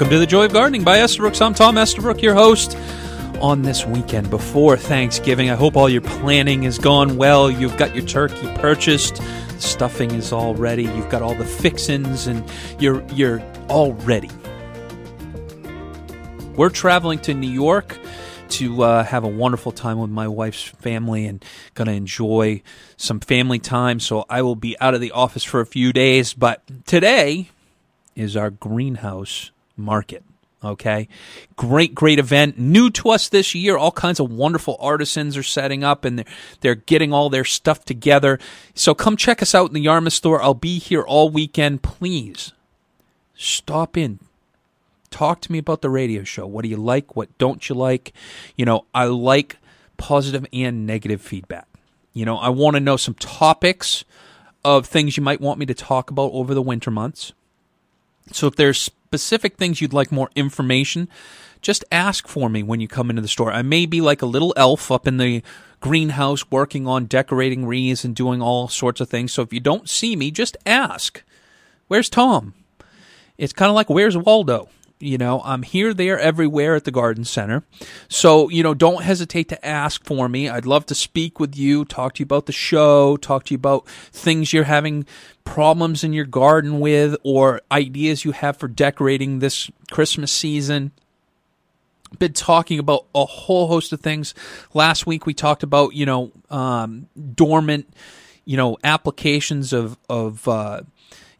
Welcome to the Joy of Gardening by Estabrooks. I'm Tom Estabrook, your host. On this weekend before Thanksgiving, I hope all your planning has gone well. You've got your turkey purchased, the stuffing is all ready. You've got all the fixins, and you're you're all ready. We're traveling to New York to uh, have a wonderful time with my wife's family and going to enjoy some family time. So I will be out of the office for a few days. But today is our greenhouse market. Okay. Great, great event. New to us this year. All kinds of wonderful artisans are setting up and they're, they're getting all their stuff together. So come check us out in the Yarmouth store. I'll be here all weekend. Please stop in. Talk to me about the radio show. What do you like? What don't you like? You know, I like positive and negative feedback. You know, I want to know some topics of things you might want me to talk about over the winter months. So if there's specific things you'd like more information, just ask for me when you come into the store. I may be like a little elf up in the greenhouse working on decorating wreaths and doing all sorts of things. So if you don't see me, just ask. Where's Tom? It's kind of like where's Waldo? You know, I'm here, there, everywhere at the garden center. So, you know, don't hesitate to ask for me. I'd love to speak with you, talk to you about the show, talk to you about things you're having problems in your garden with or ideas you have for decorating this Christmas season been talking about a whole host of things. Last week we talked about you know um, dormant, you know applications of of uh,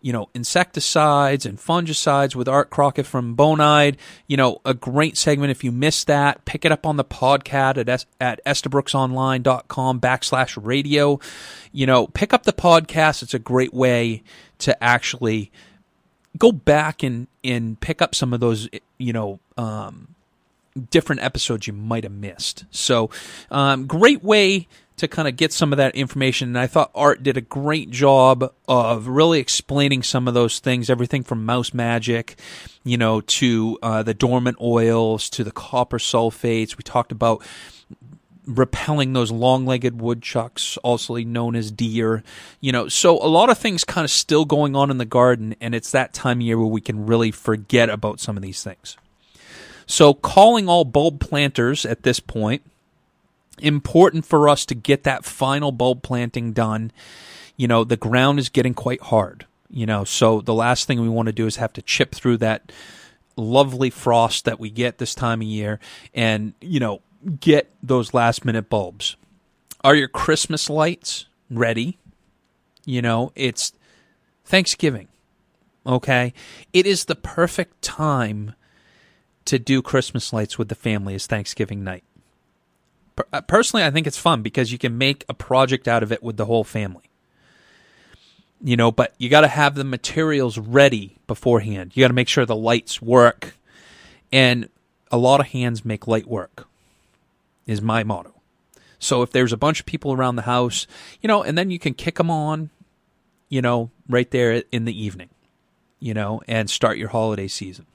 you know, insecticides and fungicides with Art Crockett from Bonide. You know, a great segment. If you missed that, pick it up on the podcast at, es- at estabrooksonline.com backslash radio. You know, pick up the podcast. It's a great way to actually go back and, and pick up some of those, you know, um, different episodes you might have missed. So, um, great way to kind of get some of that information. And I thought Art did a great job of really explaining some of those things, everything from mouse magic, you know, to uh, the dormant oils, to the copper sulfates. We talked about repelling those long-legged woodchucks, also known as deer. You know, so a lot of things kind of still going on in the garden, and it's that time of year where we can really forget about some of these things. So, calling all bulb planters at this point important for us to get that final bulb planting done. You know, the ground is getting quite hard, you know, so the last thing we want to do is have to chip through that lovely frost that we get this time of year and, you know, get those last minute bulbs. Are your Christmas lights ready? You know, it's Thanksgiving. Okay? It is the perfect time to do Christmas lights with the family is Thanksgiving night. Uh, personally, I think it's fun because you can make a project out of it with the whole family. You know, but you got to have the materials ready beforehand. You got to make sure the lights work. And a lot of hands make light work, is my motto. So if there's a bunch of people around the house, you know, and then you can kick them on, you know, right there in the evening, you know, and start your holiday season.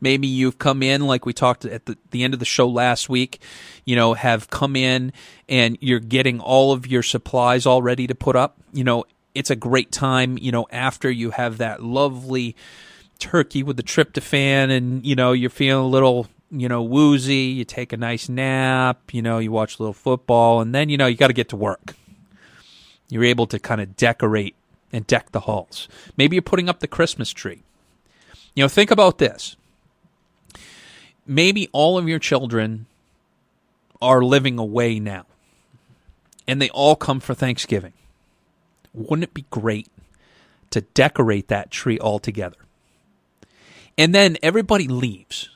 Maybe you've come in, like we talked at the, the end of the show last week, you know, have come in and you're getting all of your supplies all ready to put up. You know, it's a great time, you know, after you have that lovely turkey with the tryptophan and, you know, you're feeling a little you know, woozy, you take a nice nap, you know, you watch a little football, and then, you know, you got to get to work. You're able to kind of decorate and deck the halls. Maybe you're putting up the Christmas tree. You know, think about this maybe all of your children are living away now and they all come for Thanksgiving. Wouldn't it be great to decorate that tree all together? And then everybody leaves.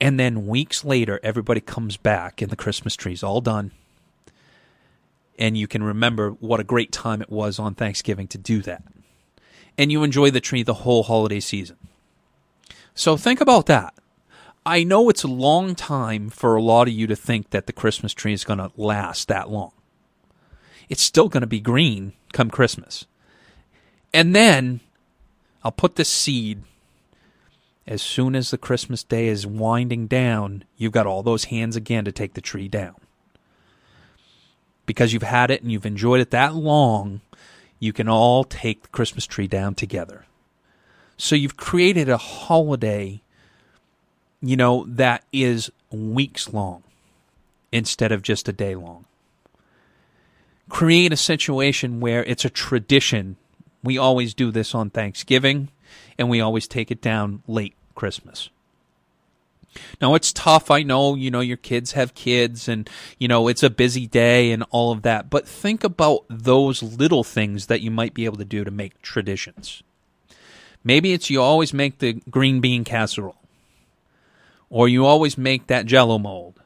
And then weeks later, everybody comes back and the Christmas tree's all done. And you can remember what a great time it was on Thanksgiving to do that. And you enjoy the tree the whole holiday season. So think about that. I know it's a long time for a lot of you to think that the Christmas tree is going to last that long. It's still going to be green come Christmas. And then I'll put the seed as soon as the Christmas day is winding down, you've got all those hands again to take the tree down. Because you've had it and you've enjoyed it that long, you can all take the Christmas tree down together. So you've created a holiday, you know, that is weeks long instead of just a day long. Create a situation where it's a tradition. We always do this on Thanksgiving and we always take it down late Christmas. Now it's tough. I know, you know, your kids have kids and, you know, it's a busy day and all of that. But think about those little things that you might be able to do to make traditions. Maybe it's you always make the green bean casserole, or you always make that jello mold,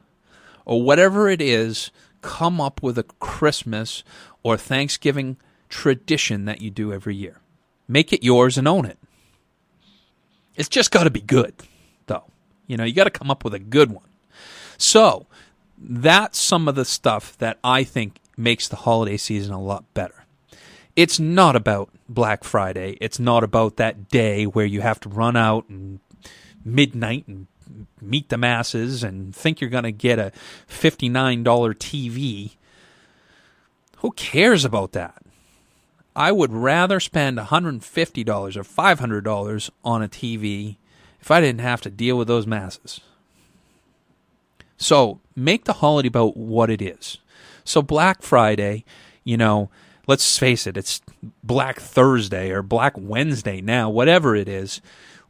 or whatever it is. Come up with a Christmas or Thanksgiving tradition that you do every year. Make it yours and own it. It's just got to be good, though. You know, you got to come up with a good one. So, that's some of the stuff that I think makes the holiday season a lot better. It's not about Black Friday. It's not about that day where you have to run out and midnight and meet the masses and think you're going to get a $59 TV. Who cares about that? I would rather spend $150 or $500 on a TV if I didn't have to deal with those masses. So make the holiday about what it is. So Black Friday, you know, let's face it, it's Black Thursday or Black Wednesday now, whatever it is.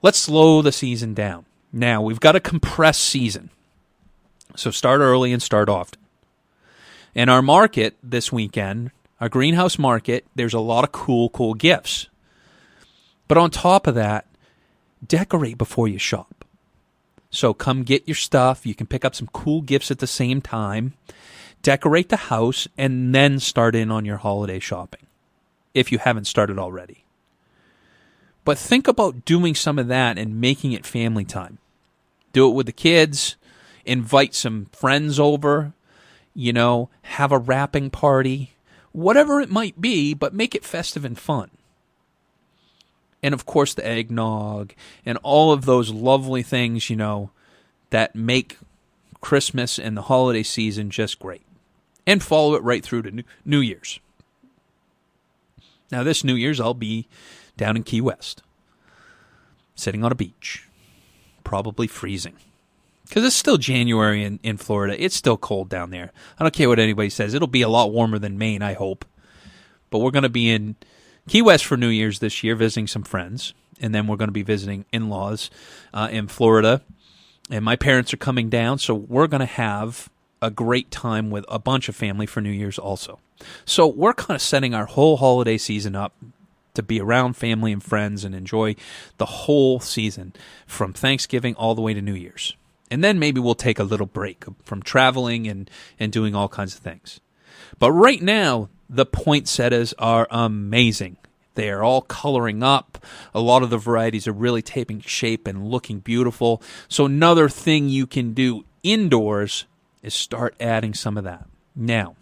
Let's slow the season down. Now, we've got a compressed season. So start early and start often. In our market this weekend, our greenhouse market, there's a lot of cool, cool gifts. But on top of that, decorate before you shop. So come get your stuff. You can pick up some cool gifts at the same time, decorate the house, and then start in on your holiday shopping if you haven't started already. But think about doing some of that and making it family time. Do it with the kids, invite some friends over, you know, have a wrapping party, whatever it might be, but make it festive and fun and of course the eggnog and all of those lovely things, you know, that make Christmas and the holiday season just great. And follow it right through to New Year's. Now, this New Year's, I'll be down in Key West, sitting on a beach, probably freezing. Because it's still January in, in Florida. It's still cold down there. I don't care what anybody says. It'll be a lot warmer than Maine, I hope. But we're going to be in Key West for New Year's this year, visiting some friends, and then we're going to be visiting in laws uh, in Florida. And my parents are coming down, so we're going to have a great time with a bunch of family for New Year's also. So we're kind of setting our whole holiday season up to be around family and friends and enjoy the whole season from Thanksgiving all the way to New Year's. And then maybe we'll take a little break from traveling and, and doing all kinds of things. But right now, the poinsettias are amazing. They are all coloring up. A lot of the varieties are really taking shape and looking beautiful. So, another thing you can do indoors is start adding some of that. Now,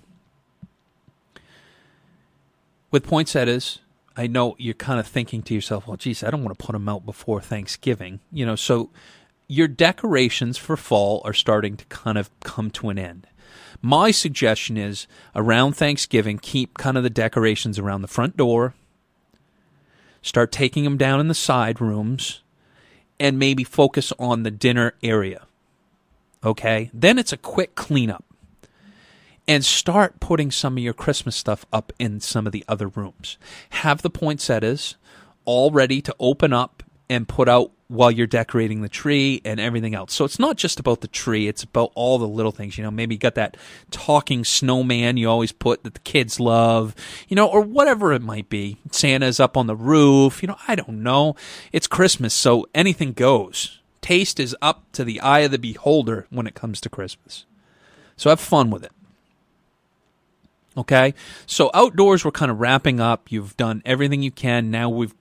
with poinsettias, I know you're kind of thinking to yourself, well, geez, I don't want to put them out before Thanksgiving. You know, so your decorations for fall are starting to kind of come to an end. My suggestion is around Thanksgiving, keep kind of the decorations around the front door. Start taking them down in the side rooms and maybe focus on the dinner area. Okay? Then it's a quick cleanup. And start putting some of your Christmas stuff up in some of the other rooms. Have the poinsettias all ready to open up and put out while you're decorating the tree and everything else. So it's not just about the tree, it's about all the little things. You know, maybe you got that talking snowman you always put that the kids love, you know, or whatever it might be. Santa's up on the roof, you know, I don't know. It's Christmas, so anything goes. Taste is up to the eye of the beholder when it comes to Christmas. So have fun with it. Okay? So outdoors, we're kind of wrapping up. You've done everything you can. Now we've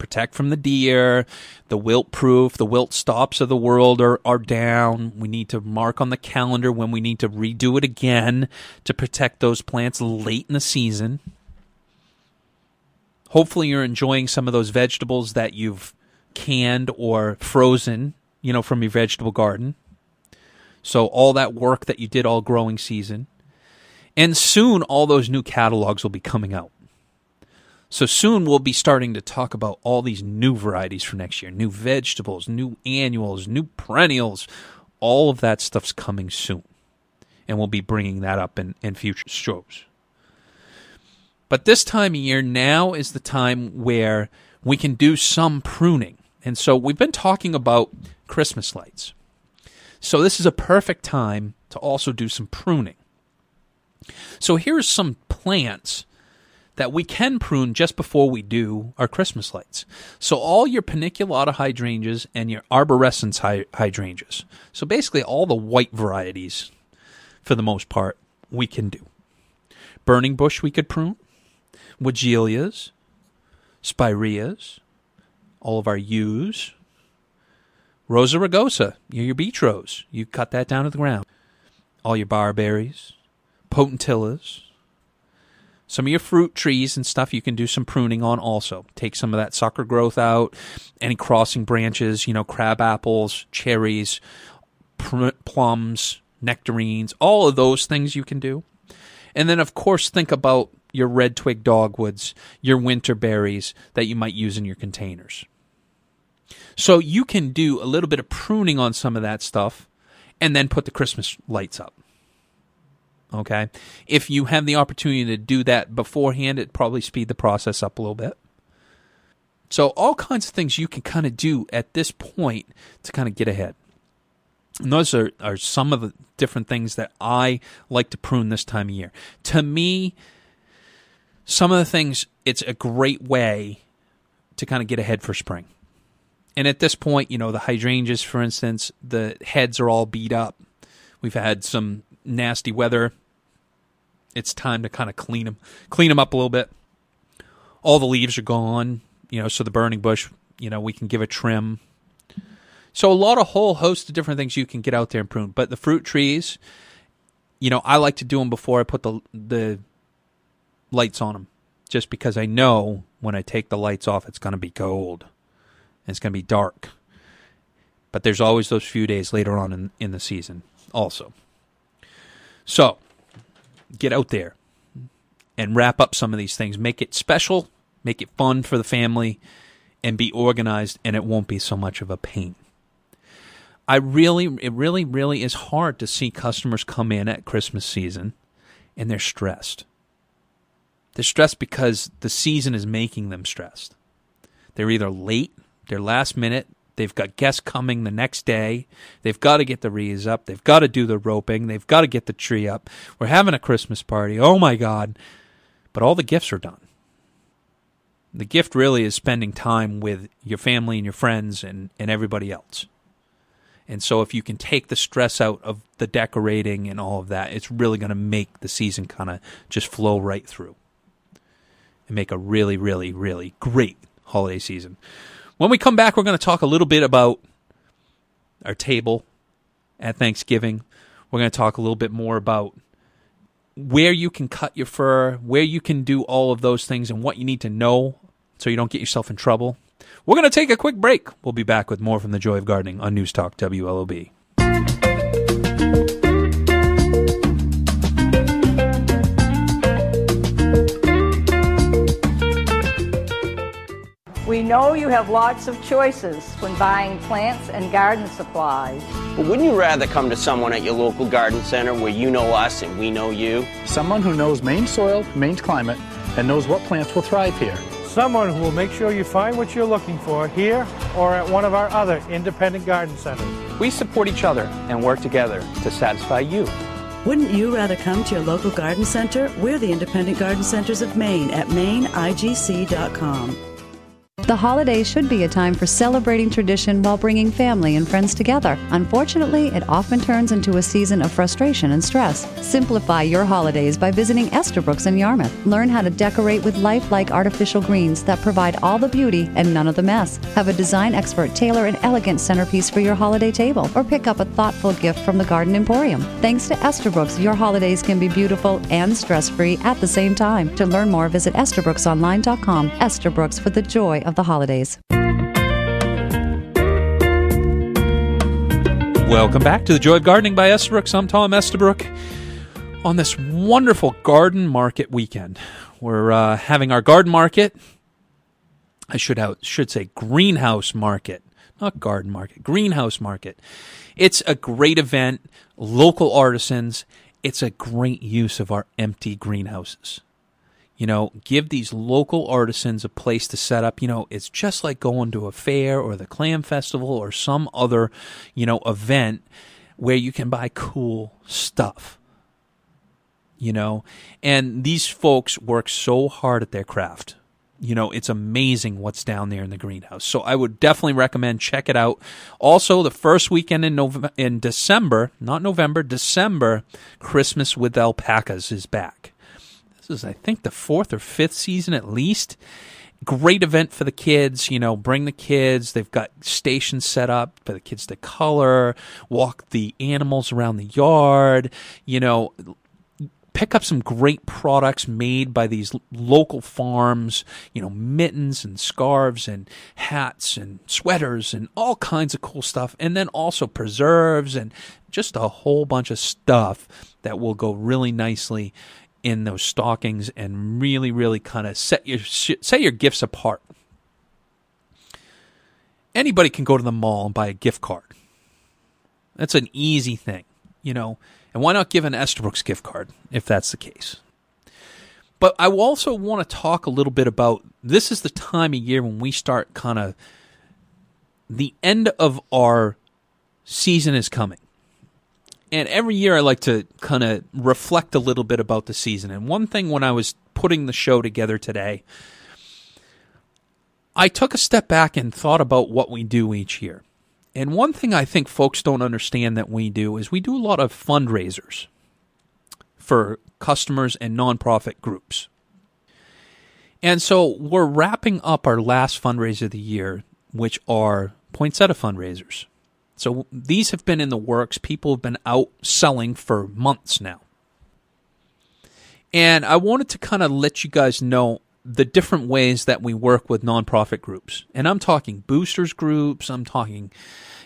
protect from the deer, the wilt proof, the wilt stops of the world are, are down. We need to mark on the calendar when we need to redo it again to protect those plants late in the season. Hopefully, you're enjoying some of those vegetables that you've canned or frozen, you know, from your vegetable garden. So, all that work that you did all growing season. And soon, all those new catalogs will be coming out. So soon we'll be starting to talk about all these new varieties for next year new vegetables, new annuals, new perennials. All of that stuff's coming soon. And we'll be bringing that up in, in future shows. But this time of year, now is the time where we can do some pruning. And so we've been talking about Christmas lights. So this is a perfect time to also do some pruning. So here's some plants that we can prune just before we do our Christmas lights. So all your paniculata hydrangeas and your arborescens hydrangeas. So basically all the white varieties for the most part we can do. Burning bush we could prune, Weigelias, spireas, all of our yews, Rosa rugosa, your beach rose. You cut that down to the ground. All your barberries, potentillas, some of your fruit trees and stuff you can do some pruning on also. Take some of that sucker growth out, any crossing branches, you know, crab apples, cherries, plums, nectarines, all of those things you can do. And then, of course, think about your red twig dogwoods, your winter berries that you might use in your containers. So you can do a little bit of pruning on some of that stuff and then put the Christmas lights up. Okay. If you have the opportunity to do that beforehand, it probably speed the process up a little bit. So all kinds of things you can kind of do at this point to kind of get ahead. And those are, are some of the different things that I like to prune this time of year. To me, some of the things, it's a great way to kind of get ahead for spring. And at this point, you know, the hydrangeas, for instance, the heads are all beat up. We've had some nasty weather it's time to kind of clean them, clean them up a little bit. All the leaves are gone, you know, so the burning bush, you know, we can give a trim. So a lot of whole host of different things you can get out there and prune. But the fruit trees, you know, I like to do them before I put the the lights on them, just because I know when I take the lights off, it's going to be cold, and it's going to be dark. But there's always those few days later on in, in the season, also. So get out there and wrap up some of these things. Make it special, make it fun for the family, and be organized, and it won't be so much of a pain. I really, it really, really is hard to see customers come in at Christmas season and they're stressed. They're stressed because the season is making them stressed. They're either late, they're last minute, They've got guests coming the next day. They've got to get the wreaths up. They've got to do the roping. They've got to get the tree up. We're having a Christmas party. Oh my God. But all the gifts are done. The gift really is spending time with your family and your friends and, and everybody else. And so if you can take the stress out of the decorating and all of that, it's really going to make the season kind of just flow right through and make a really, really, really great holiday season. When we come back, we're going to talk a little bit about our table at Thanksgiving. We're going to talk a little bit more about where you can cut your fir, where you can do all of those things, and what you need to know so you don't get yourself in trouble. We're going to take a quick break. We'll be back with more from the Joy of Gardening on News Talk WLOB. We know you have lots of choices when buying plants and garden supplies. But wouldn't you rather come to someone at your local garden center where you know us and we know you? Someone who knows Maine soil, Maine's climate, and knows what plants will thrive here. Someone who will make sure you find what you're looking for here or at one of our other independent garden centers. We support each other and work together to satisfy you. Wouldn't you rather come to your local garden center? We're the Independent Garden Centers of Maine at maineigc.com. The holidays should be a time for celebrating tradition while bringing family and friends together. Unfortunately, it often turns into a season of frustration and stress. Simplify your holidays by visiting Estabrooks in Yarmouth. Learn how to decorate with lifelike artificial greens that provide all the beauty and none of the mess. Have a design expert tailor an elegant centerpiece for your holiday table or pick up a thoughtful gift from the Garden Emporium. Thanks to Estabrooks, your holidays can be beautiful and stress-free at the same time. To learn more, visit estabrooksonline.com. Estabrooks for the joy of the holidays. Welcome back to the Joy of Gardening by Estabrook. I'm Tom Estabrook. On this wonderful garden market weekend, We're uh, having our garden market. I should out, should say greenhouse market, not garden market, greenhouse market. It's a great event, local artisans. It's a great use of our empty greenhouses. You know, give these local artisans a place to set up. You know, it's just like going to a fair or the clam festival or some other, you know, event where you can buy cool stuff. You know, and these folks work so hard at their craft. You know, it's amazing what's down there in the greenhouse. So I would definitely recommend check it out. Also, the first weekend in November, in December, not November, December, Christmas with Alpacas is back. Is, I think, the fourth or fifth season at least. Great event for the kids. You know, bring the kids. They've got stations set up for the kids to color, walk the animals around the yard. You know, pick up some great products made by these local farms, you know, mittens and scarves and hats and sweaters and all kinds of cool stuff. And then also preserves and just a whole bunch of stuff that will go really nicely in those stockings and really, really kind of set your set your gifts apart. Anybody can go to the mall and buy a gift card. That's an easy thing, you know. And why not give an Estabrooks gift card if that's the case? But I also want to talk a little bit about this is the time of year when we start kind of the end of our season is coming. And every year I like to kind of reflect a little bit about the season. And one thing when I was putting the show together today, I took a step back and thought about what we do each year. And one thing I think folks don't understand that we do is we do a lot of fundraisers for customers and nonprofit groups. And so we're wrapping up our last fundraiser of the year, which are poinsettia fundraisers. So these have been in the works. People have been out selling for months now. And I wanted to kind of let you guys know the different ways that we work with nonprofit groups. And I'm talking boosters groups, I'm talking,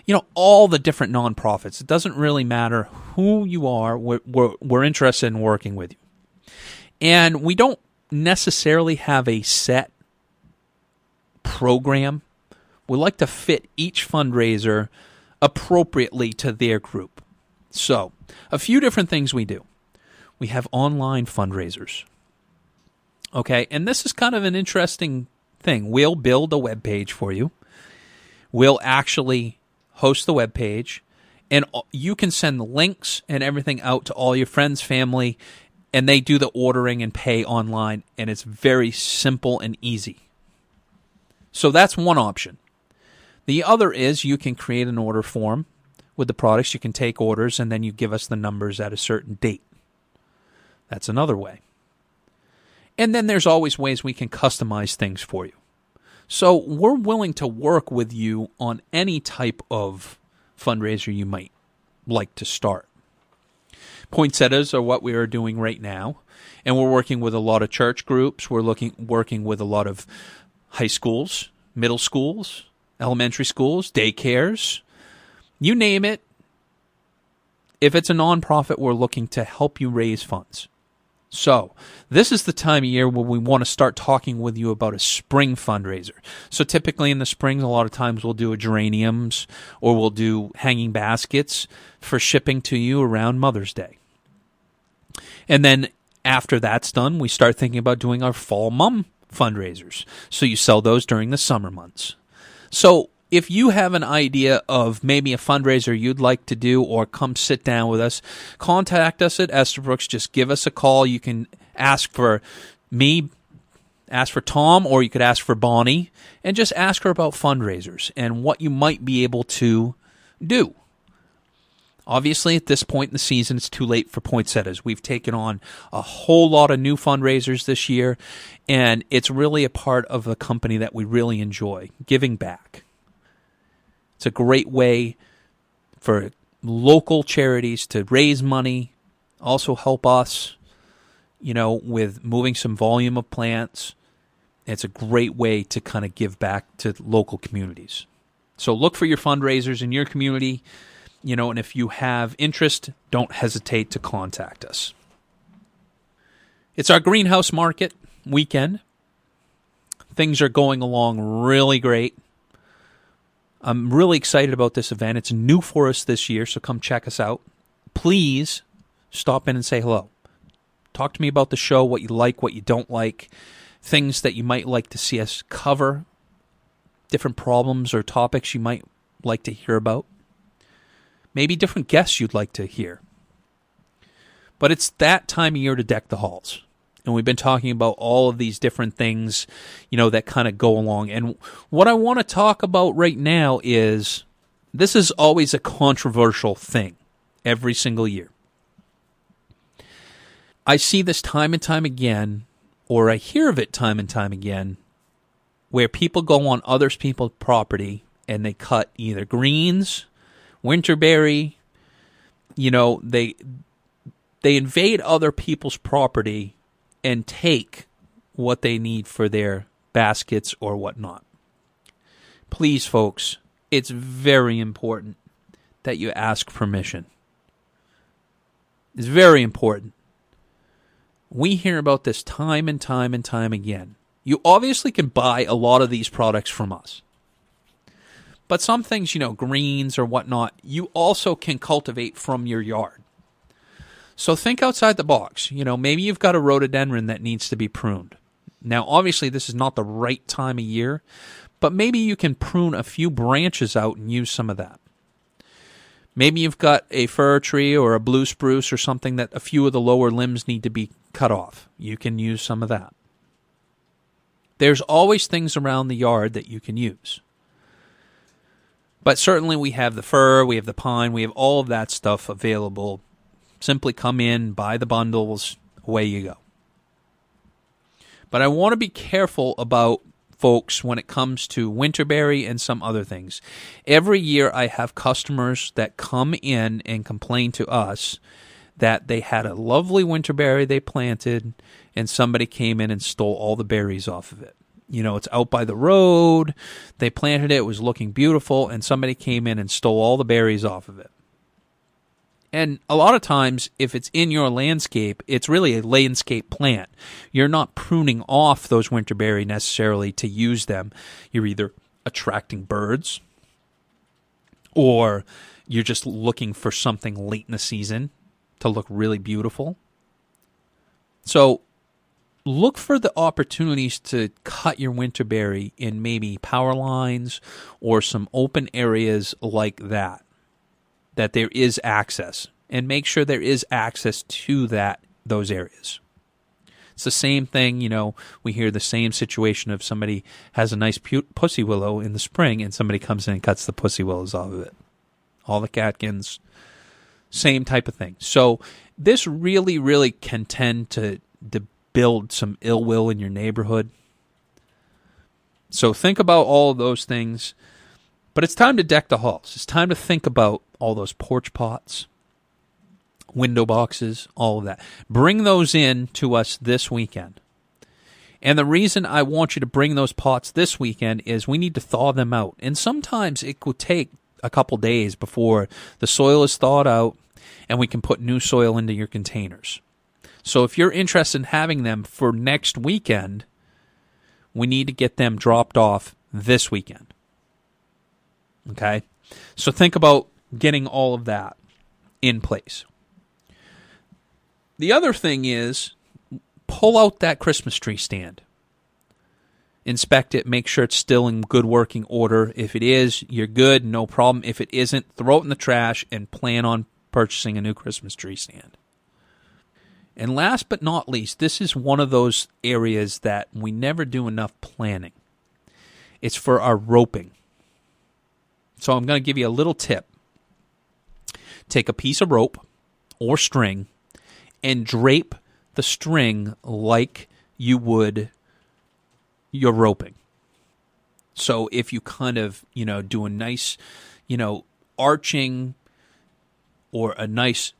you know, all the different nonprofits. It doesn't really matter who you are, we're, we're, we're interested in working with you. And we don't necessarily have a set program. We like to fit each fundraiser appropriately to their group. So, a few different things we do. We have online fundraisers. Okay, and this is kind of an interesting thing. We'll build a web page for you. We'll actually host the web page, and you can send the links and everything out to all your friends, family, and they do the ordering and pay online, and it's very simple and easy. So that's one option. The other is you can create an order form with the products. You can take orders and then you give us the numbers at a certain date. That's another way. And then there's always ways we can customize things for you. So we're willing to work with you on any type of fundraiser you might like to start. Poinsettias are what we are doing right now, and we're working with a lot of church groups. We're looking working with a lot of high schools, middle schools, elementary schools, daycares, you name it. If it's a nonprofit, we're looking to help you raise funds. So, this is the time of year where we want to start talking with you about a spring fundraiser. So, typically in the spring, a lot of times we'll do a geraniums or we'll do hanging baskets for shipping to you around Mother's Day. And then after that's done, we start thinking about doing our fall mum fundraisers. So, you sell those during the summer months. So, if you have an idea of maybe a fundraiser you'd like to do or come sit down with us, contact us at Estabrooks. Just give us a call. You can ask for me, ask for Tom, or you could ask for Bonnie and just ask her about fundraisers and what you might be able to do. Obviously, at this point in the season, it's too late for poinsettias. We've taken on a whole lot of new fundraisers this year, and it's really a part of a company that we really enjoy giving back. It's a great way for local charities to raise money, also help us, you know, with moving some volume of plants. It's a great way to kind of give back to local communities. So look for your fundraisers in your community, you know, and if you have interest, don't hesitate to contact us. It's our greenhouse market. weekend. Things are going along really great. I'm really excited about this event. It's new for us this year, so come check us out. Please stop in and say hello. Talk to me about the show, what you like, what you don't like, things that you might like to see us cover, different problems or topics you might like to hear about, maybe different guests you'd like to hear. But it's that time of year to deck the halls and we've been talking about all of these different things, you know, that kind of go along. And what I want to talk about right now is this is always a controversial thing every single year. I see this time and time again, or I hear of it time and time again, where people go on other people's property and they cut either greens, winterberry, you know, they they invade other people's property and take what they need for their baskets or whatnot. Please, folks, it's very important that you ask permission. It's very important. We hear about this time and time and time again. You obviously can buy a lot of these products from us. But some things, you know, greens or whatnot, you also can cultivate from your yard. So think outside the box. You know, maybe you've got a rhododendron that needs to be pruned. Now, obviously, this is not the right time of year, but maybe you can prune a few branches out and use some of that. Maybe you've got a fir tree or a blue spruce or something that a few of the lower limbs need to be cut off. You can use some of that. There's always things around the yard that you can use. But certainly we have the fir, we have the pine, we have all of that stuff available Simply come in, buy the bundles, away you go. But I want to be careful about folks when it comes to winterberry and some other things. Every year I have customers that come in and complain to us that they had a lovely winterberry they planted and somebody came in and stole all the berries off of it. You know, it's out by the road. They planted it, it was looking beautiful, and somebody came in and stole all the berries off of it. And a lot of times, if it's in your landscape, it's really a landscape plant. You're not pruning off those winterberry necessarily to use them. You're either attracting birds or you're just looking for something late in the season to look really beautiful. So look for the opportunities to cut your winterberry in maybe power lines or some open areas like that that there is access and make sure there is access to that those areas. It's the same thing, you know, we hear the same situation of somebody has a nice pu- pussy willow in the spring and somebody comes in and cuts the pussy willows off of it. All the catkins, same type of thing. So this really, really can tend to, to build some ill will in your neighborhood. So think about all of those things but it's time to deck the halls. It's time to think about all those porch pots, window boxes, all of that. Bring those in to us this weekend. And the reason I want you to bring those pots this weekend is we need to thaw them out. And sometimes it could take a couple days before the soil is thawed out and we can put new soil into your containers. So if you're interested in having them for next weekend, we need to get them dropped off this weekend. Okay? So think about getting all of that in place. The other thing is pull out that Christmas tree stand. Inspect it, make sure it's still in good working order. If it is, you're good, no problem. If it isn't, throw it in the trash and plan on purchasing a new Christmas tree stand. And last but not least, this is one of those areas that we never do enough planning. It's for our roping. So I'm going to give you a little tip. Take a piece of rope or string and drape the string like you would your roping. So if you kind of, you know, do a nice, you know, arching or a nice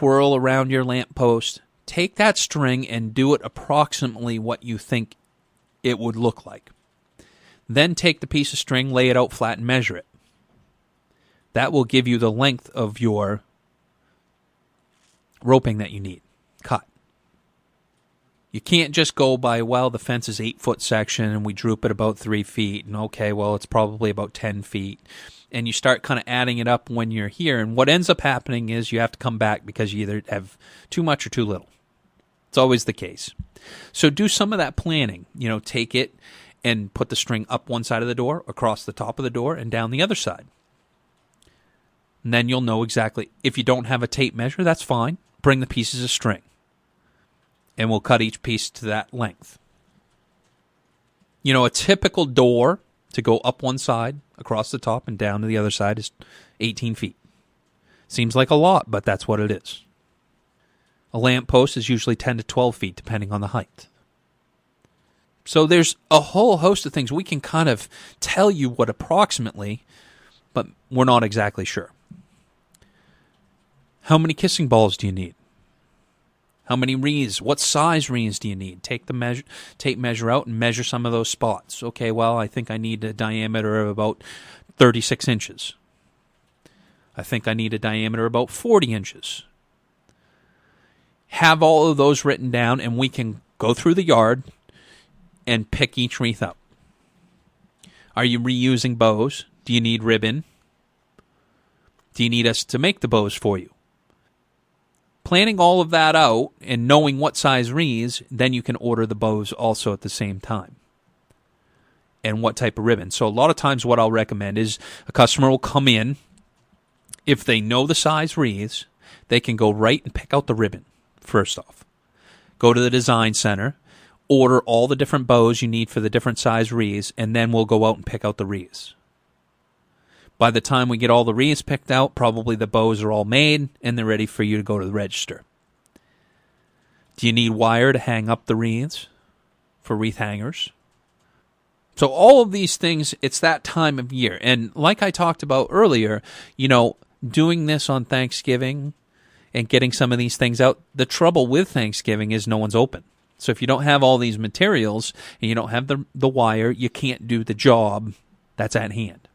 twirl around your lamppost, take that string and do it approximately what you think it would look like. Then take the piece of string, lay it out flat, and measure it that will give you the length of your roping that you need cut. You can't just go by, well, the fence is eight foot section and we droop it about three feet. And okay, well, it's probably about 10 feet. And you start kind of adding it up when you're here. And what ends up happening is you have to come back because you either have too much or too little. It's always the case. So do some of that planning. You know, take it and put the string up one side of the door, across the top of the door, and down the other side. And then you'll know exactly. If you don't have a tape measure, that's fine. Bring the pieces of string and we'll cut each piece to that length. You know, a typical door to go up one side, across the top, and down to the other side is 18 feet. Seems like a lot, but that's what it is. A lamp post is usually 10 to 12 feet, depending on the height. So there's a whole host of things we can kind of tell you what approximately, but we're not exactly sure. How many kissing balls do you need? How many wreaths? What size wreaths do you need? Take the measure, tape measure out and measure some of those spots. Okay, well, I think I need a diameter of about 36 inches. I think I need a diameter about 40 inches. Have all of those written down, and we can go through the yard and pick each wreath up. Are you reusing bows? Do you need ribbon? Do you need us to make the bows for you? Planning all of that out and knowing what size wreaths, then you can order the bows also at the same time. And what type of ribbon. So a lot of times what I'll recommend is a customer will come in if they know the size wreaths, they can go right and pick out the ribbon first off. Go to the design center, order all the different bows you need for the different size wreaths, and then we'll go out and pick out the wreaths. By the time we get all the wreaths picked out, probably the bows are all made and they're ready for you to go to the register. Do you need wire to hang up the wreaths for wreath hangers? So all of these things, it's that time of year. And like I talked about earlier, you know, doing this on Thanksgiving and getting some of these things out, the trouble with Thanksgiving is no one's open. So if you don't have all these materials and you don't have the the wire, you can't do the job that's at hand.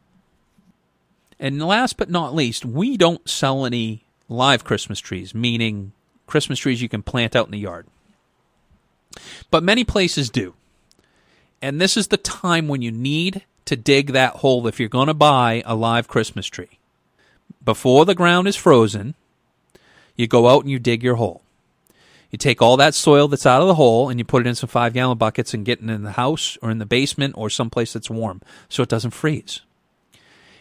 And last but not least, we don't sell any live Christmas trees, meaning Christmas trees you can plant out in the yard. But many places do. And this is the time when you need to dig that hole if you're going to buy a live Christmas tree. Before the ground is frozen, you go out and you dig your hole. You take all that soil that's out of the hole and you put it in some five gallon buckets and get it in the house or in the basement or someplace that's warm so it doesn't freeze.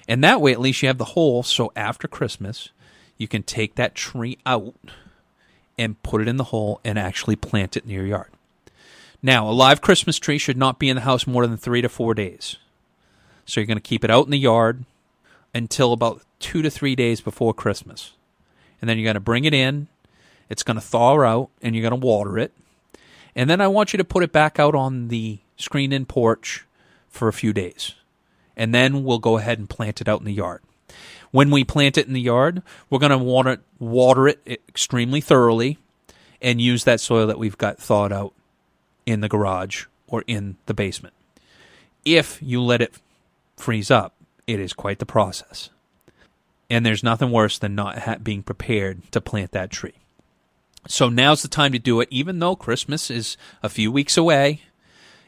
And that way, at least you have the hole. So after Christmas, you can take that tree out and put it in the hole and actually plant it in your yard. Now, a live Christmas tree should not be in the house more than three to four days. So you're going to keep it out in the yard until about two to three days before Christmas. And then you're going to bring it in. It's going to thaw out and you're going to water it. And then I want you to put it back out on the screen in porch for a few days and then we'll go ahead and plant it out in the yard. When we plant it in the yard, we're going to water it, water it extremely thoroughly and use that soil that we've got thawed out in the garage or in the basement. If you let it freeze up, it is quite the process. And there's nothing worse than not ha- being prepared to plant that tree. So now's the time to do it, even though Christmas is a few weeks away.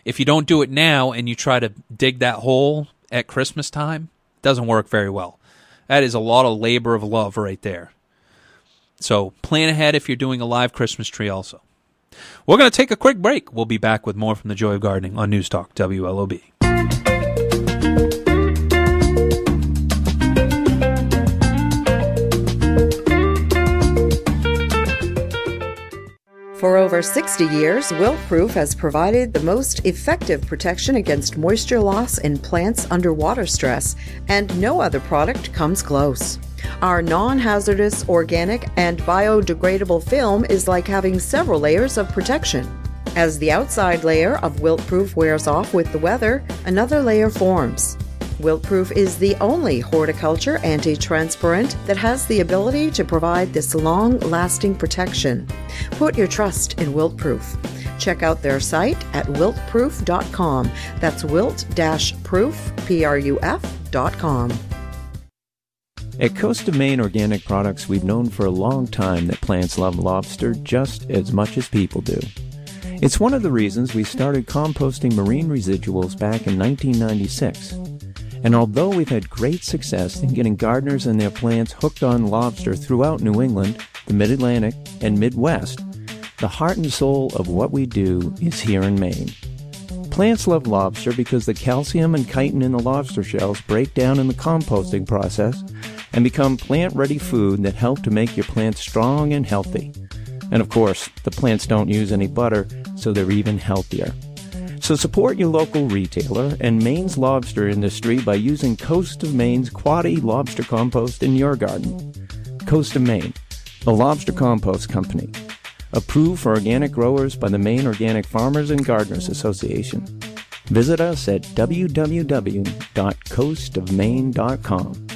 If you don't do it now and you try to dig that hole at Christmas time doesn't work very well. That is a lot of labor of love right there. So plan ahead if you're doing a live Christmas tree also. We're going to take a quick break. We'll be back with more from the Joy of Gardening on News Talk WLOB. For over 60 years, Wilt-Pruf has provided the most effective protection against moisture loss in plants under water stress, and no other product comes close. Our non hazardous, organic, and biodegradable film is like having several layers of protection. As the outside layer of Wilt-Pruf wears off with the weather, another layer forms. Wilt-Pruf is the only horticulture anti transparent that has the ability to provide this long lasting protection. Put your trust in Wilt-Pruf. Check out their site at wiltpruf.com. That's wilt proof, P R U F.com. At Coast of Maine Organic Products, we've known for a long time that plants love lobster just as much as people do. It's one of the reasons we started composting marine residuals back in 1996. And although we've had great success in getting gardeners and their plants hooked on lobster throughout New England, the Mid Atlantic, and Midwest, the heart and soul of what we do is here in Maine. Plants love lobster because the calcium and chitin in the lobster shells break down in the composting process and become plant ready food that help to make your plants strong and healthy. And of course, the plants don't use any butter, so they're even healthier. So support your local retailer and Maine's lobster industry by using Coast of Maine's Quoddy Lobster Compost in your garden. Coast of Maine, a Lobster Compost Company. Approved for organic growers by the Maine Organic Farmers and Gardeners Association. Visit us at www.coastofmaine.com.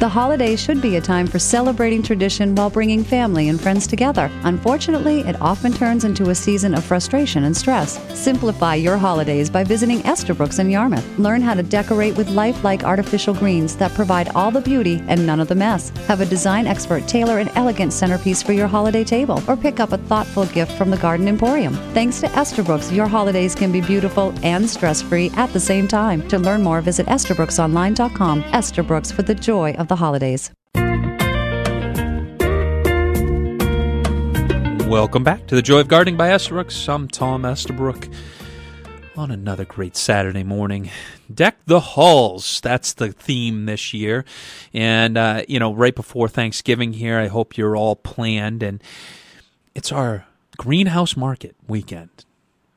The holidays should be a time for celebrating tradition while bringing family and friends together. Unfortunately, it often turns into a season of frustration and stress. Simplify your holidays by visiting Estabrooks in Yarmouth. Learn how to decorate with lifelike artificial greens that provide all the beauty and none of the mess. Have a design expert tailor an elegant centerpiece for your holiday table or pick up a thoughtful gift from the Garden Emporium. Thanks to Estabrooks, your holidays can be beautiful and stress-free at the same time. To learn more, visit EstabrooksOnline.com. Estabrooks for the joy of the holidays. Welcome back to the Joy of Gardening by Estabrooks. I'm Tom Estabrook on another great Saturday morning. Deck the halls. That's the theme this year. And, uh, you know, right before Thanksgiving here, I hope you're all planned. And it's our greenhouse market weekend.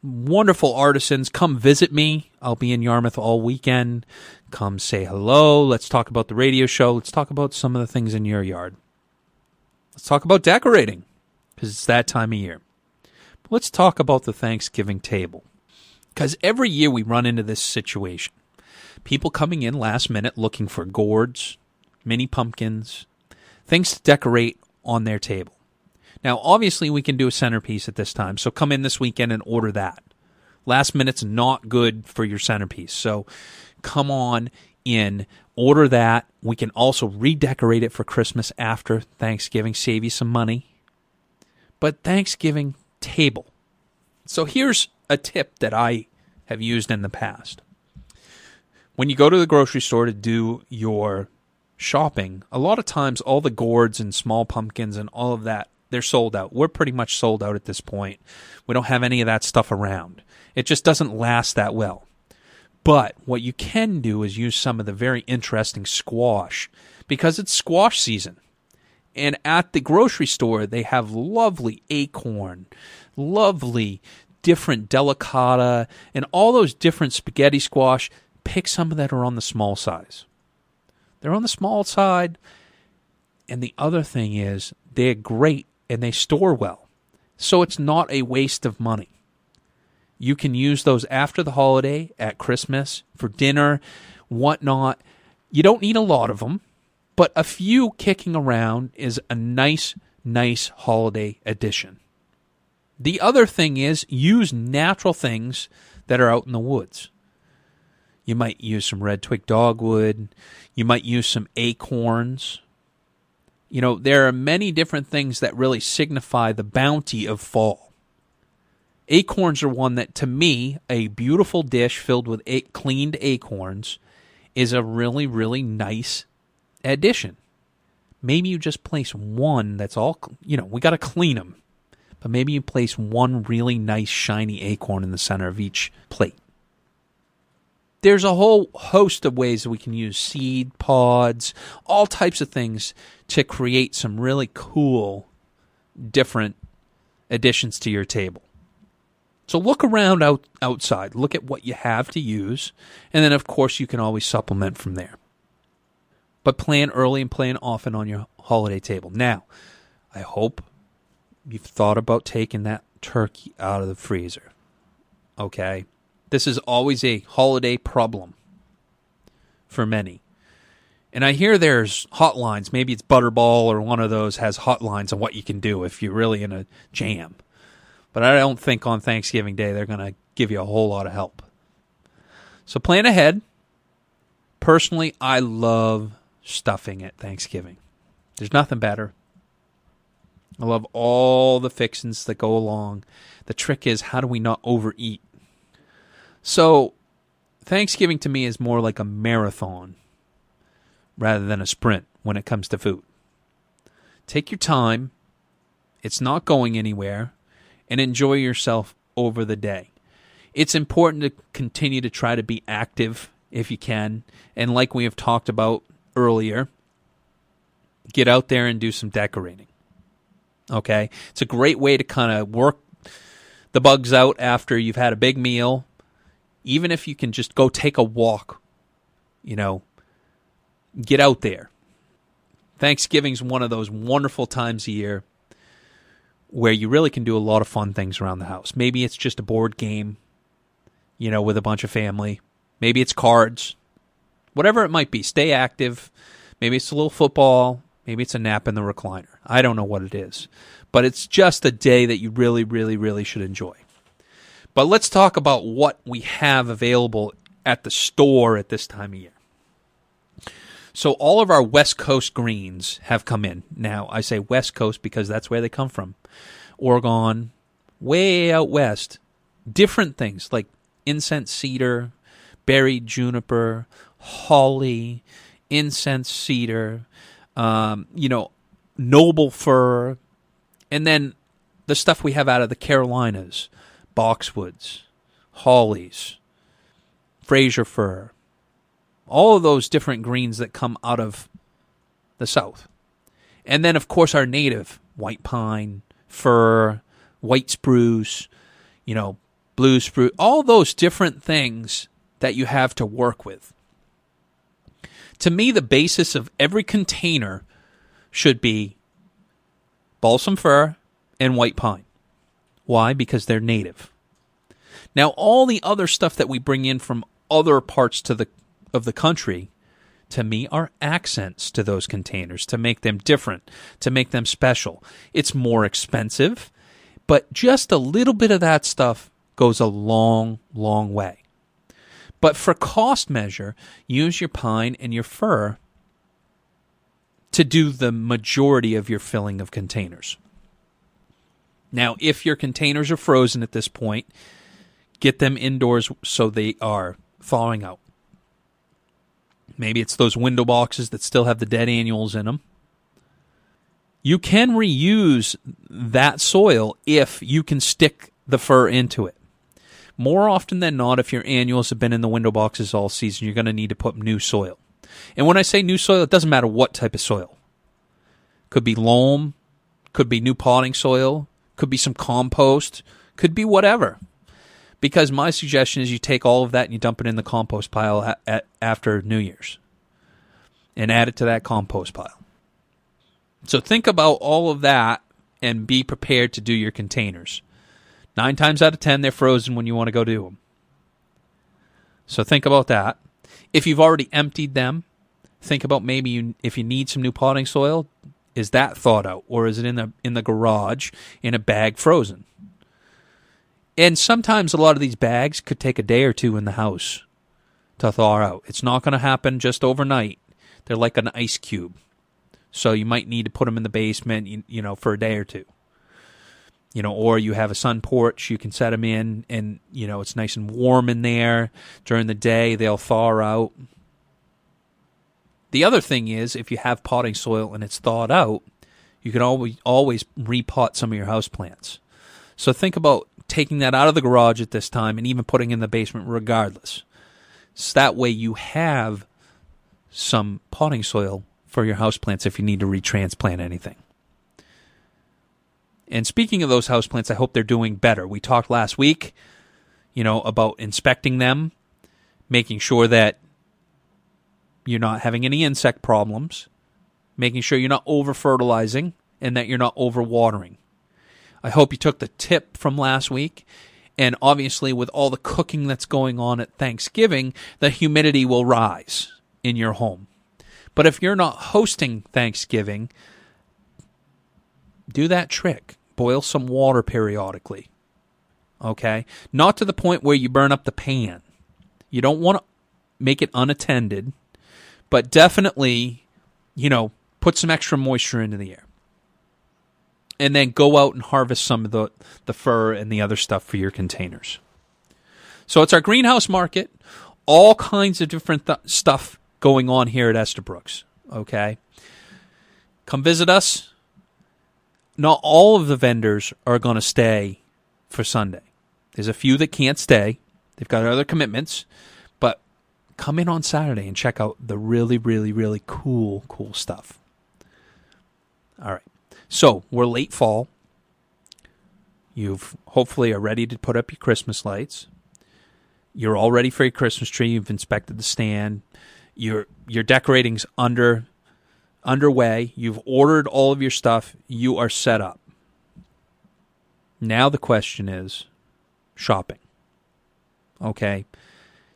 Wonderful artisans. Come visit me. I'll be in Yarmouth all weekend. Come say hello. Let's talk about the radio show. Let's talk about some of the things in your yard. Let's talk about decorating because it's that time of year. But let's talk about the Thanksgiving table because every year we run into this situation. People coming in last minute looking for gourds, mini pumpkins, things to decorate on their table. Now, obviously, we can do a centerpiece at this time, so come in this weekend and order that. Last minute's not good for your centerpiece, so come on in, order that. We can also redecorate it for Christmas after Thanksgiving, save you some money. But Thanksgiving table. So here's a tip that I have used in the past. When you go to the grocery store to do your shopping, a lot of times all the gourds and small pumpkins and all of that, they're sold out. We're pretty much sold out at this point. We don't have any of that stuff around. It just doesn't last that well. But what you can do is use some of the very interesting squash because it's squash season. And at the grocery store, they have lovely acorn, lovely different delicata, and all those different spaghetti squash. Pick some that are on the small size. They're on the small side. And the other thing is, they're great and they store well. So it's not a waste of money. You can use those after the holiday, at Christmas, for dinner, whatnot. You don't need a lot of them, but a few kicking around is a nice, nice holiday addition. The other thing is use natural things that are out in the woods. You might use some red twig dogwood. You might use some acorns. You know, there are many different things that really signify the bounty of fall. Acorns are one that, to me, a beautiful dish filled with a- cleaned acorns is a really, really nice addition. Maybe you just place one that's all, you know, we got to clean them. But maybe you place one really nice, shiny acorn in the center of each plate. There's a whole host of ways that we can use seed pods, all types of things to create some really cool, different additions to your table. So look around out outside, look at what you have to use, and then of course you can always supplement from there. But plan early and plan often on your holiday table. Now, I hope you've thought about taking that turkey out of the freezer. Okay? This is always a holiday problem for many. And I hear there's hotlines. Maybe it's Butterball or one of those has hotlines on what you can do if you're really in a jam. But I don't think on Thanksgiving Day they're going to give you a whole lot of help. So plan ahead. Personally, I love stuffing at Thanksgiving. There's nothing better. I love all the fixins that go along. The trick is how do we not overeat? So, Thanksgiving to me is more like a marathon rather than a sprint when it comes to food. Take your time, it's not going anywhere, and enjoy yourself over the day. It's important to continue to try to be active if you can, and like we have talked about earlier, get out there and do some decorating. Okay? It's a great way to kind of work the bugs out after you've had a big meal. Even if you can just go take a walk, you know, get out there. Thanksgiving's one of those wonderful times a year where you really can do a lot of fun things around the house. Maybe it's just a board game, you know, with a bunch of family. Maybe it's cards. Whatever it might be, stay active. Maybe it's a little football. Maybe it's a nap in the recliner. I don't know what it is. But it's just a day that you really, really, really should enjoy. But let's talk about what we have available at the store at this time of year. So all of our West Coast greens have come in. Now, I say West Coast because that's where they come from. Oregon, way out west. Different things like incense cedar, berry juniper, holly, incense cedar, um, you know, noble fir, and then the stuff we have out of the Carolinas, boxwoods, hollies, Fraser fir, all of those different greens that come out of the south. And then, of course, our native white pine, fir, white spruce, you know, blue spruce, all those different things that you have to work with. To me, the basis of every container should be balsam fir and white pine. Why? Because they're native. Now, all the other stuff that we bring in from other parts to the of the country, to me, are accents to those containers to make them different, to make them special. It's more expensive, but just a little bit of that stuff goes a long, long way. But for cost measure, use your pine and your fir to do the majority of your filling of containers. Now, if your containers are frozen at this point, get them indoors so they are thawing out. Maybe it's those window boxes that still have the dead annuals in them. You can reuse that soil if you can stick the fir into it. More often than not, if your annuals have been in the window boxes all season, you're going to need to put new soil. And when I say new soil, it doesn't matter what type of soil. Could be loam, could be new potting soil, could be some compost, could be whatever. Because my suggestion is you take all of that and you dump it in the compost pile at, at, after New Year's and add it to that compost pile. So think about all of that and be prepared to do your containers. Nine times out of ten, they're frozen when you want to go do them. So think about that. If you've already emptied them, think about maybe you, if you need some new potting soil, is that thawed out or is it in the in the garage in a bag frozen? And sometimes a lot of these bags could take a day or two in the house to thaw out. It's not going to happen just overnight. They're like an ice cube. So you might need to put them in the basement, you, you know, for a day or two you know, or you have a sun porch, you can set them in and, you know, it's nice and warm in there. During the day, they'll thaw out. The other thing is, if you have potting soil and it's thawed out, you can always always repot some of your house plants. So think about taking that out of the garage at this time and even putting in the basement regardless. So that way you have some potting soil for your house plants if you need to retransplant anything. And speaking of those houseplants, I hope they're doing better. We talked last week, you know, about inspecting them, making sure that you're not having any insect problems, making sure you're not over fertilizing, and that you're not over watering. I hope you took the tip from last week. And obviously, with all the cooking that's going on at Thanksgiving, the humidity will rise in your home. But if you're not hosting Thanksgiving, do that trick boil some water periodically. Okay? Not to the point where you burn up the pan. You don't want to make it unattended, but definitely, you know, put some extra moisture into the air. and then go out and harvest some of the, the fir and the other stuff for your containers. So it's our greenhouse market, all kinds of different th- stuff going on here at Estabrooks. Okay. Come visit us. Not all of the vendors are going to stay for Sunday. There's a few that can't stay. They've got other commitments, come in on Saturday and check out the really, really, really cool, cool stuff. All right. So we're late fall. You've hopefully are ready to put up your Christmas lights. You're all ready for your Christmas tree. You've inspected the stand. Your your decorating's under underway. You've ordered all of your stuff. You are set up. Now the question is shopping. Okay.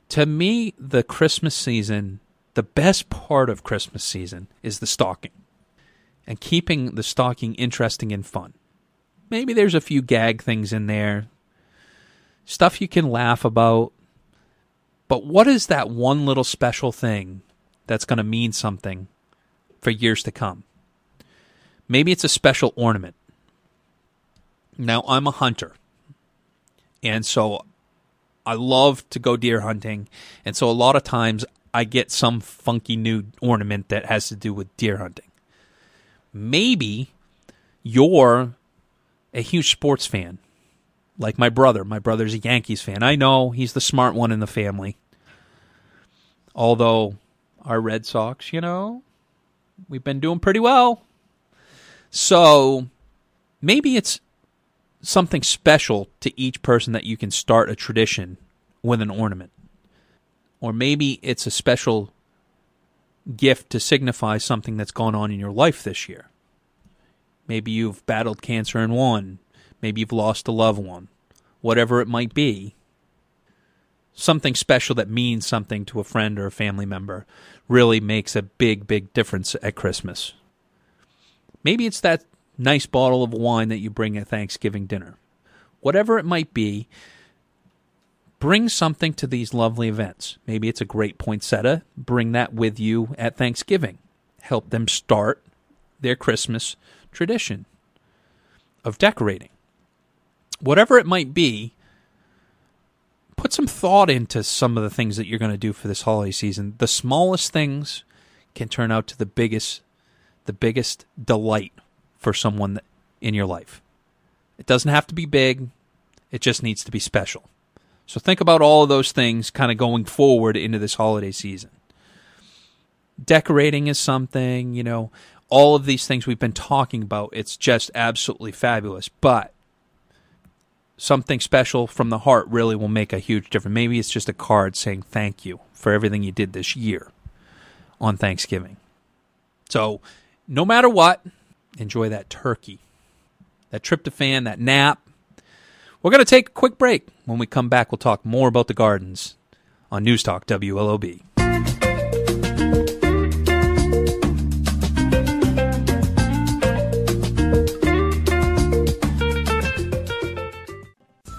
To me, the Christmas season, the best part of Christmas season is the stocking and keeping the stocking interesting and fun. Maybe there's a few gag things in there, stuff you can laugh about. But what is that one little special thing that's going to mean something for years to come? Maybe it's a special ornament. Now, I'm a hunter. And so I love to go deer hunting. And so a lot of times I get some funky new ornament that has to do with deer hunting. Maybe you're a huge sports fan, like my brother. My brother's a Yankees fan. I know he's the smart one in the family. Although our Red Sox, you know, we've been doing pretty well. So maybe it's something special to each person that you can start a tradition with an ornament. Or maybe it's a special gift to signify something that's gone on in your life this year. Maybe you've battled cancer and won. Maybe you've lost a loved one. Whatever it might be, something special that means something to a friend or a family member really makes a big, big difference at Christmas. Maybe it's that nice bottle of wine that you bring at Thanksgiving dinner. Whatever it might be, bring something to these lovely events. Maybe it's a great poinsettia. Bring that with you at Thanksgiving. Help them start their Christmas tradition of decorating. Whatever it might be, put some thought into some of the things that you're going to do for this holiday season. The smallest things can turn out to the biggest the biggest delight for someone in your life. It doesn't have to be big, it just needs to be special. So think about all of those things kind of going forward into this holiday season. Decorating is something, you know, all of these things we've been talking about, it's just absolutely fabulous. But something special from the heart really will make a huge difference. Maybe it's just a card saying thank you for everything you did this year on Thanksgiving. So, no matter what, enjoy that turkey, that tryptophan, that nap. We're going to take a quick break. When we come back, we'll talk more about the gardens on News Talk WLOB.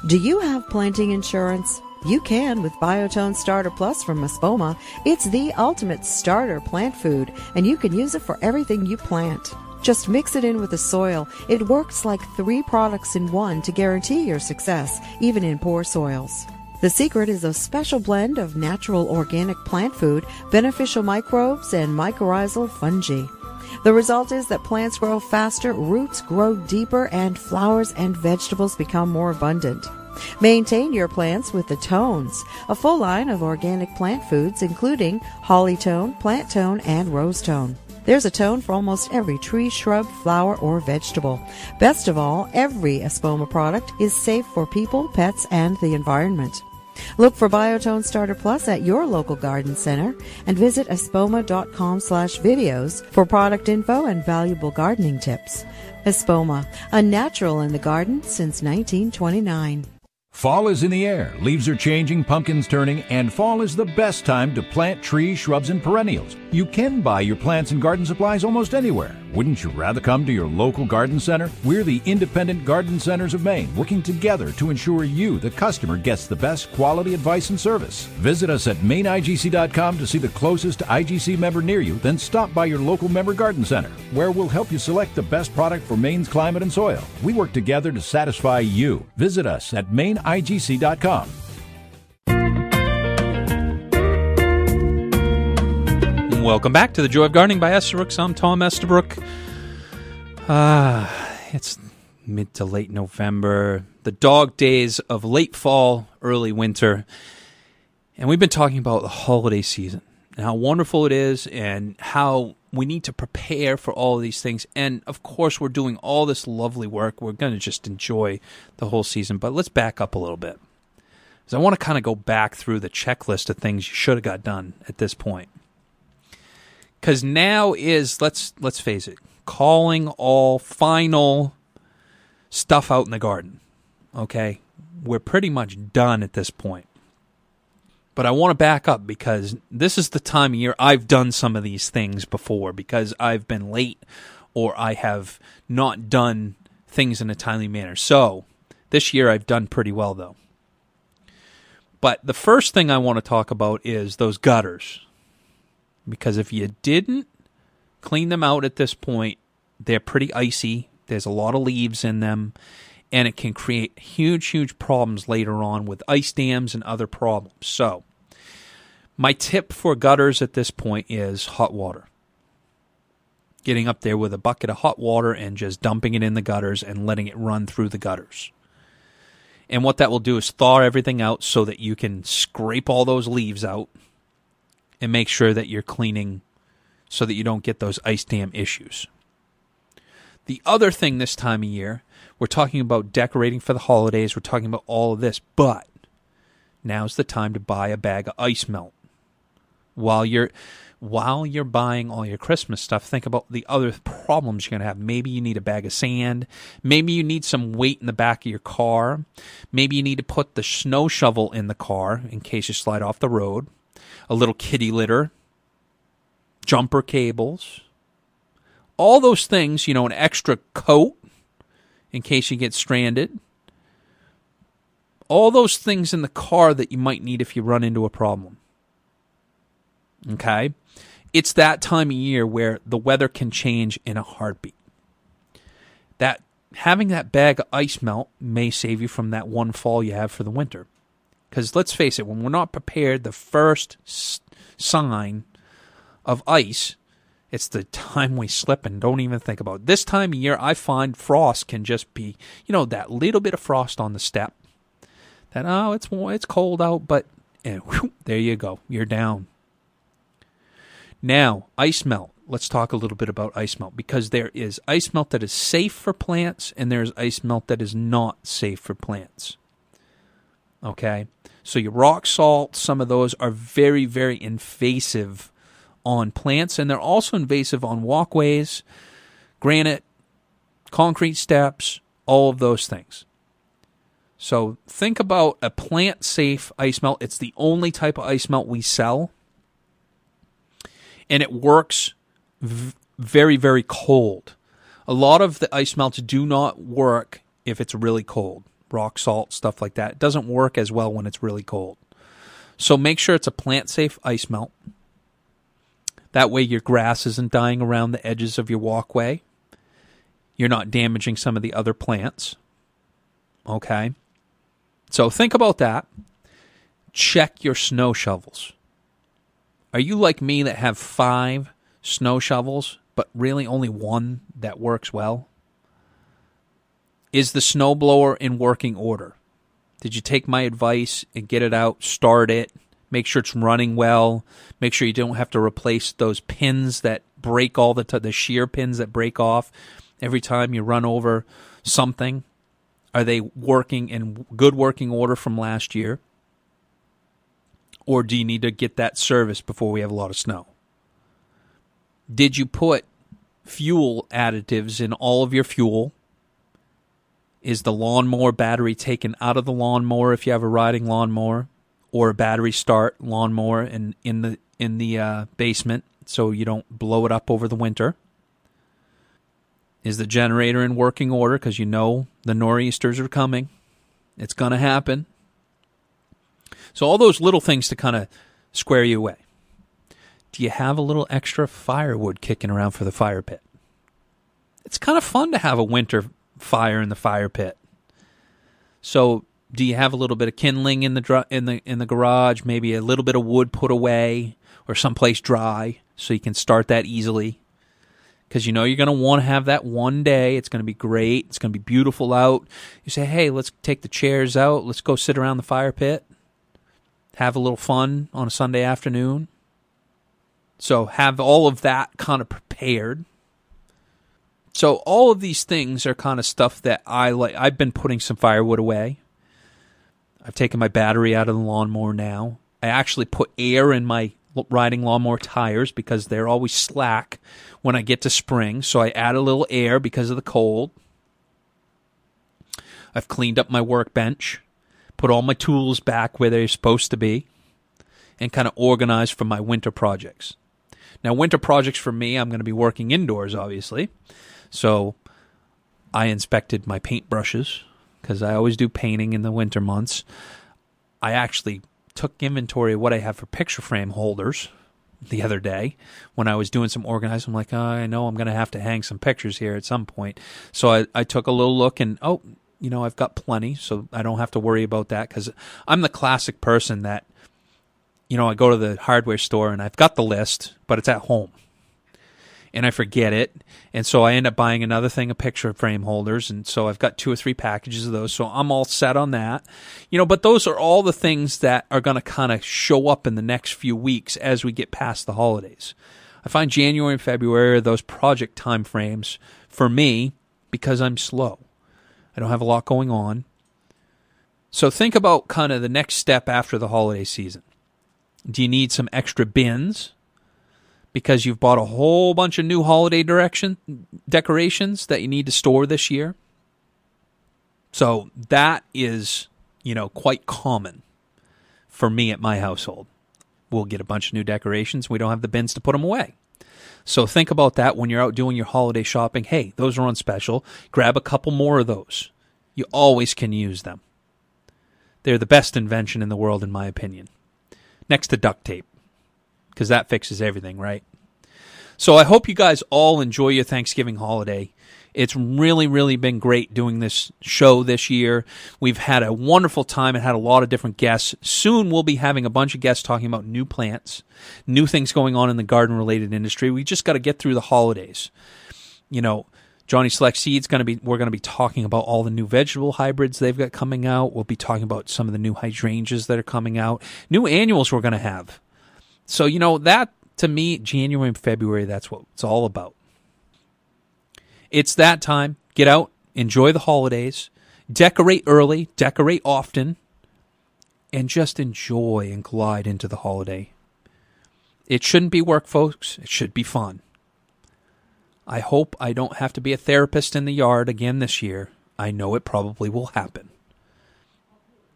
Do you have planting insurance? You can with Biotone Starter Plus from Espoma. It's the ultimate starter plant food, and you can use it for everything you plant. Just mix it in with the soil. It works like three products in one to guarantee your success, even in poor soils. The secret is a special blend of natural organic plant food, beneficial microbes, and mycorrhizal fungi. The result is that plants grow faster, roots grow deeper, and flowers and vegetables become more abundant. Maintain your plants with the Tones, a full line of organic plant foods including holly tone, plant tone, and rose tone. There's a tone for almost every tree, shrub, flower, or vegetable. Best of all, every Espoma product is safe for people, pets, and the environment. Look for Biotone Starter Plus at your local garden center and visit espoma.com slash videos for product info and valuable gardening tips. Espoma, a natural in the garden since 1929. Fall is in the air, leaves are changing, pumpkins turning, and fall is the best time to plant trees, shrubs, and perennials. You can buy your plants and garden supplies almost anywhere. Wouldn't you rather come to your local garden center? We're the Independent Garden Centers of Maine, working together to ensure you, the customer, gets the best quality advice and service. Visit us at maineigc.com to see the closest IGC member near you, then stop by your local member garden center, where we'll help you select the best product for Maine's climate and soil. We work together to satisfy you. Visit us at maineigc.com. Welcome back to the Joy of Gardening by Estabrook. I'm Tom Estabrook. Ah, it's mid to late November, the dog days of late fall, early winter, and we've been talking about the holiday season and how wonderful it is, and how we need to prepare for all of these things. And of course, we're doing all this lovely work. We're going to just enjoy the whole season. But let's back up a little bit, because I want to kind of go back through the checklist of things you should have got done at this point because now is let's let's face it calling all final stuff out in the garden okay? We're pretty much done at this point. But i want to back up because this is the time of year i've done some of these things before because i've been late or i have not done things in a timely manner. So this year i've done pretty well though. But the first thing i want to talk about is those gutters because if you didn't clean them out at this point, they're pretty icy. There's a lot of leaves in them, and it can create huge, huge problems later on with ice dams and other problems. So, my tip for gutters at this point is hot water. Getting up there with a bucket of hot water and just dumping it in the gutters and letting it run through the gutters. And what that will do is thaw everything out so that you can scrape all those leaves out and make sure that you're cleaning so that you don't get those ice dam issues. The other thing this time of year, we're talking about decorating for the holidays, we're talking about all of this, but now's the time to buy a bag of ice melt. While you're while you're buying all your Christmas stuff, think about the other problems you're going to have. Maybe you need a bag of sand. Maybe you need some weight in the back of your car. Maybe you need to put the snow shovel in the car in case you slide off the road a little kitty litter, jumper cables, all those things, you know, an extra coat in case you get stranded. All those things in the car that you might need if you run into a problem. Okay? It's that time of year where the weather can change in a heartbeat. That having that bag of ice melt may save you from that one fall you have for the winter. Because let's face it, when we're not prepared, the first sign of ice, it's the time we slip and don't even think about it. This time of year, I find frost can just be, you know, that little bit of frost on the step. That, oh, it's, it's cold out, but and whew, there you go. You're down. Now, ice melt. Let's talk a little bit about ice melt because there is ice melt that is safe for plants and there's ice melt that is not safe for plants. Okay? So your rock salt, some of those are very, very invasive on plants, and they're also invasive on walkways, granite, concrete steps, all of those things. So think about a plant safe ice melt. It's the only type of ice melt we sell. And it works v- very, very cold. A lot of the ice melts do not work if it's really cold rock salt, stuff like that. It doesn't work as well when it's really cold. So make sure it's a plant safe ice melt. That way your grass isn't dying around the edges of your walkway. You're not damaging some of the other plants. Okay? So think about that. Check your snow shovels. Are you like me that have five snow shovels, but really only one that works well? Is the snowblower in working order? Did you take my advice and get it out, start it, make sure it's running well, make sure you don't have to replace those pins that break all the the shear pins that break off every time you run over something? Are they working in good working order from last year? Or do you need to get that service before we have a lot of snow? Did you put fuel additives in all of your fuel? Is the lawnmower battery taken out of the lawnmower if you have a riding lawnmower, or a battery start lawnmower in in the in the uh, basement so you don't blow it up over the winter. Is the generator in working order because you know the nor'easters are coming? It's going to happen. So, all those little things to kind of square you away. Do you have a little extra firewood kicking around for the fire pit? It's kind of fun to have a winter fire in the fire pit. So, do you have a little bit of kindling in the dr- in the in the garage? Maybe a little bit of wood put away or someplace dry so you can start that easily. Because you know you're going to want to have that one day. It's going to be great. It's going to be beautiful out. You say, hey, let's take the chairs out. Let's go sit around the fire pit. Have a little fun on a Sunday afternoon. So have all of that kind of prepared. So all of these things are kind of stuff that I like. I've been putting some firewood away. I've taken my battery out of the lawnmower now. I actually put air in my riding lawnmower tires because they're always slack when I get to spring. So I add a little air because of the cold. I've cleaned up my workbench, put all my tools back where they're supposed to be, and kind of organized for my winter projects. Now, winter projects for me, I'm going to be working indoors, obviously. So I inspected my paintbrushes because I always do painting in the winter months. I actually took inventory of what I have for picture frame holders the other day when I was doing some organizing. I'm like, oh, I know I'm going to have to hang some pictures here at some point. So I, I took a little look and, oh, you know, I've got plenty, so I don't have to worry about that because I'm the classic person that, you know, I go to the hardware store and I've got the list, but it's at home and I forget it. And so I end up buying another thing of picture frame holders. And so I've got two or three packages of those. So I'm all set on that. You know, but those are all the things that are going to kind of show up in the next few weeks as we get past the holidays. I find January and February are those project time frames for me because I'm slow. I don't have a lot going on. So think about kind of the next step after the holiday season. Do you need some extra bins? Because you've bought a whole bunch of new holiday direction decorations that you need to store this year. So that is, you know, quite common for me at my household. We'll get a bunch of new decorations. We don't have the bins to put them away. So think about that when you're out doing your holiday shopping. Hey, those are on special. Grab a couple more of those. You always can use them. They're the best invention in the world, in my opinion. Next to duct tape because that fixes everything, right? So I hope you guys all enjoy your Thanksgiving holiday. It's really, really been great doing this show this year. We've had a wonderful time and had a lot of different guests. Soon we'll be having a bunch of guests talking about new plants, new things going on in the garden related industry. We just got to get through the holidays. You know, Johnny Select Seeds going to be we're going to be talking about all the new vegetable hybrids they've got coming out. We'll be talking about some of the new hydrangeas that are coming out. New annuals we're going to have. So, you know, that to me, January and February, that's what it's all about. It's that time. Get out, enjoy the holidays, decorate early, decorate often, and just enjoy and glide into the holiday. It shouldn't be work, folks. It should be fun. I hope I don't have to be a therapist in the yard again this year. I know it probably will happen.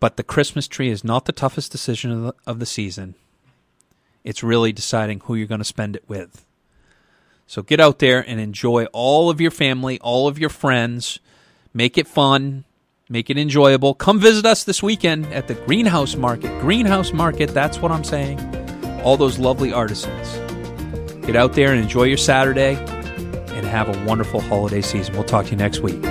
But the Christmas tree is not the toughest decision of the, of the season. It's really deciding who you're going to spend it with. So get out there and enjoy all of your family, all of your friends. Make it fun, make it enjoyable. Come visit us this weekend at the Greenhouse Market. Greenhouse Market, that's what I'm saying. All those lovely artisans. Get out there and enjoy your Saturday and have a wonderful holiday season. We'll talk to you next week.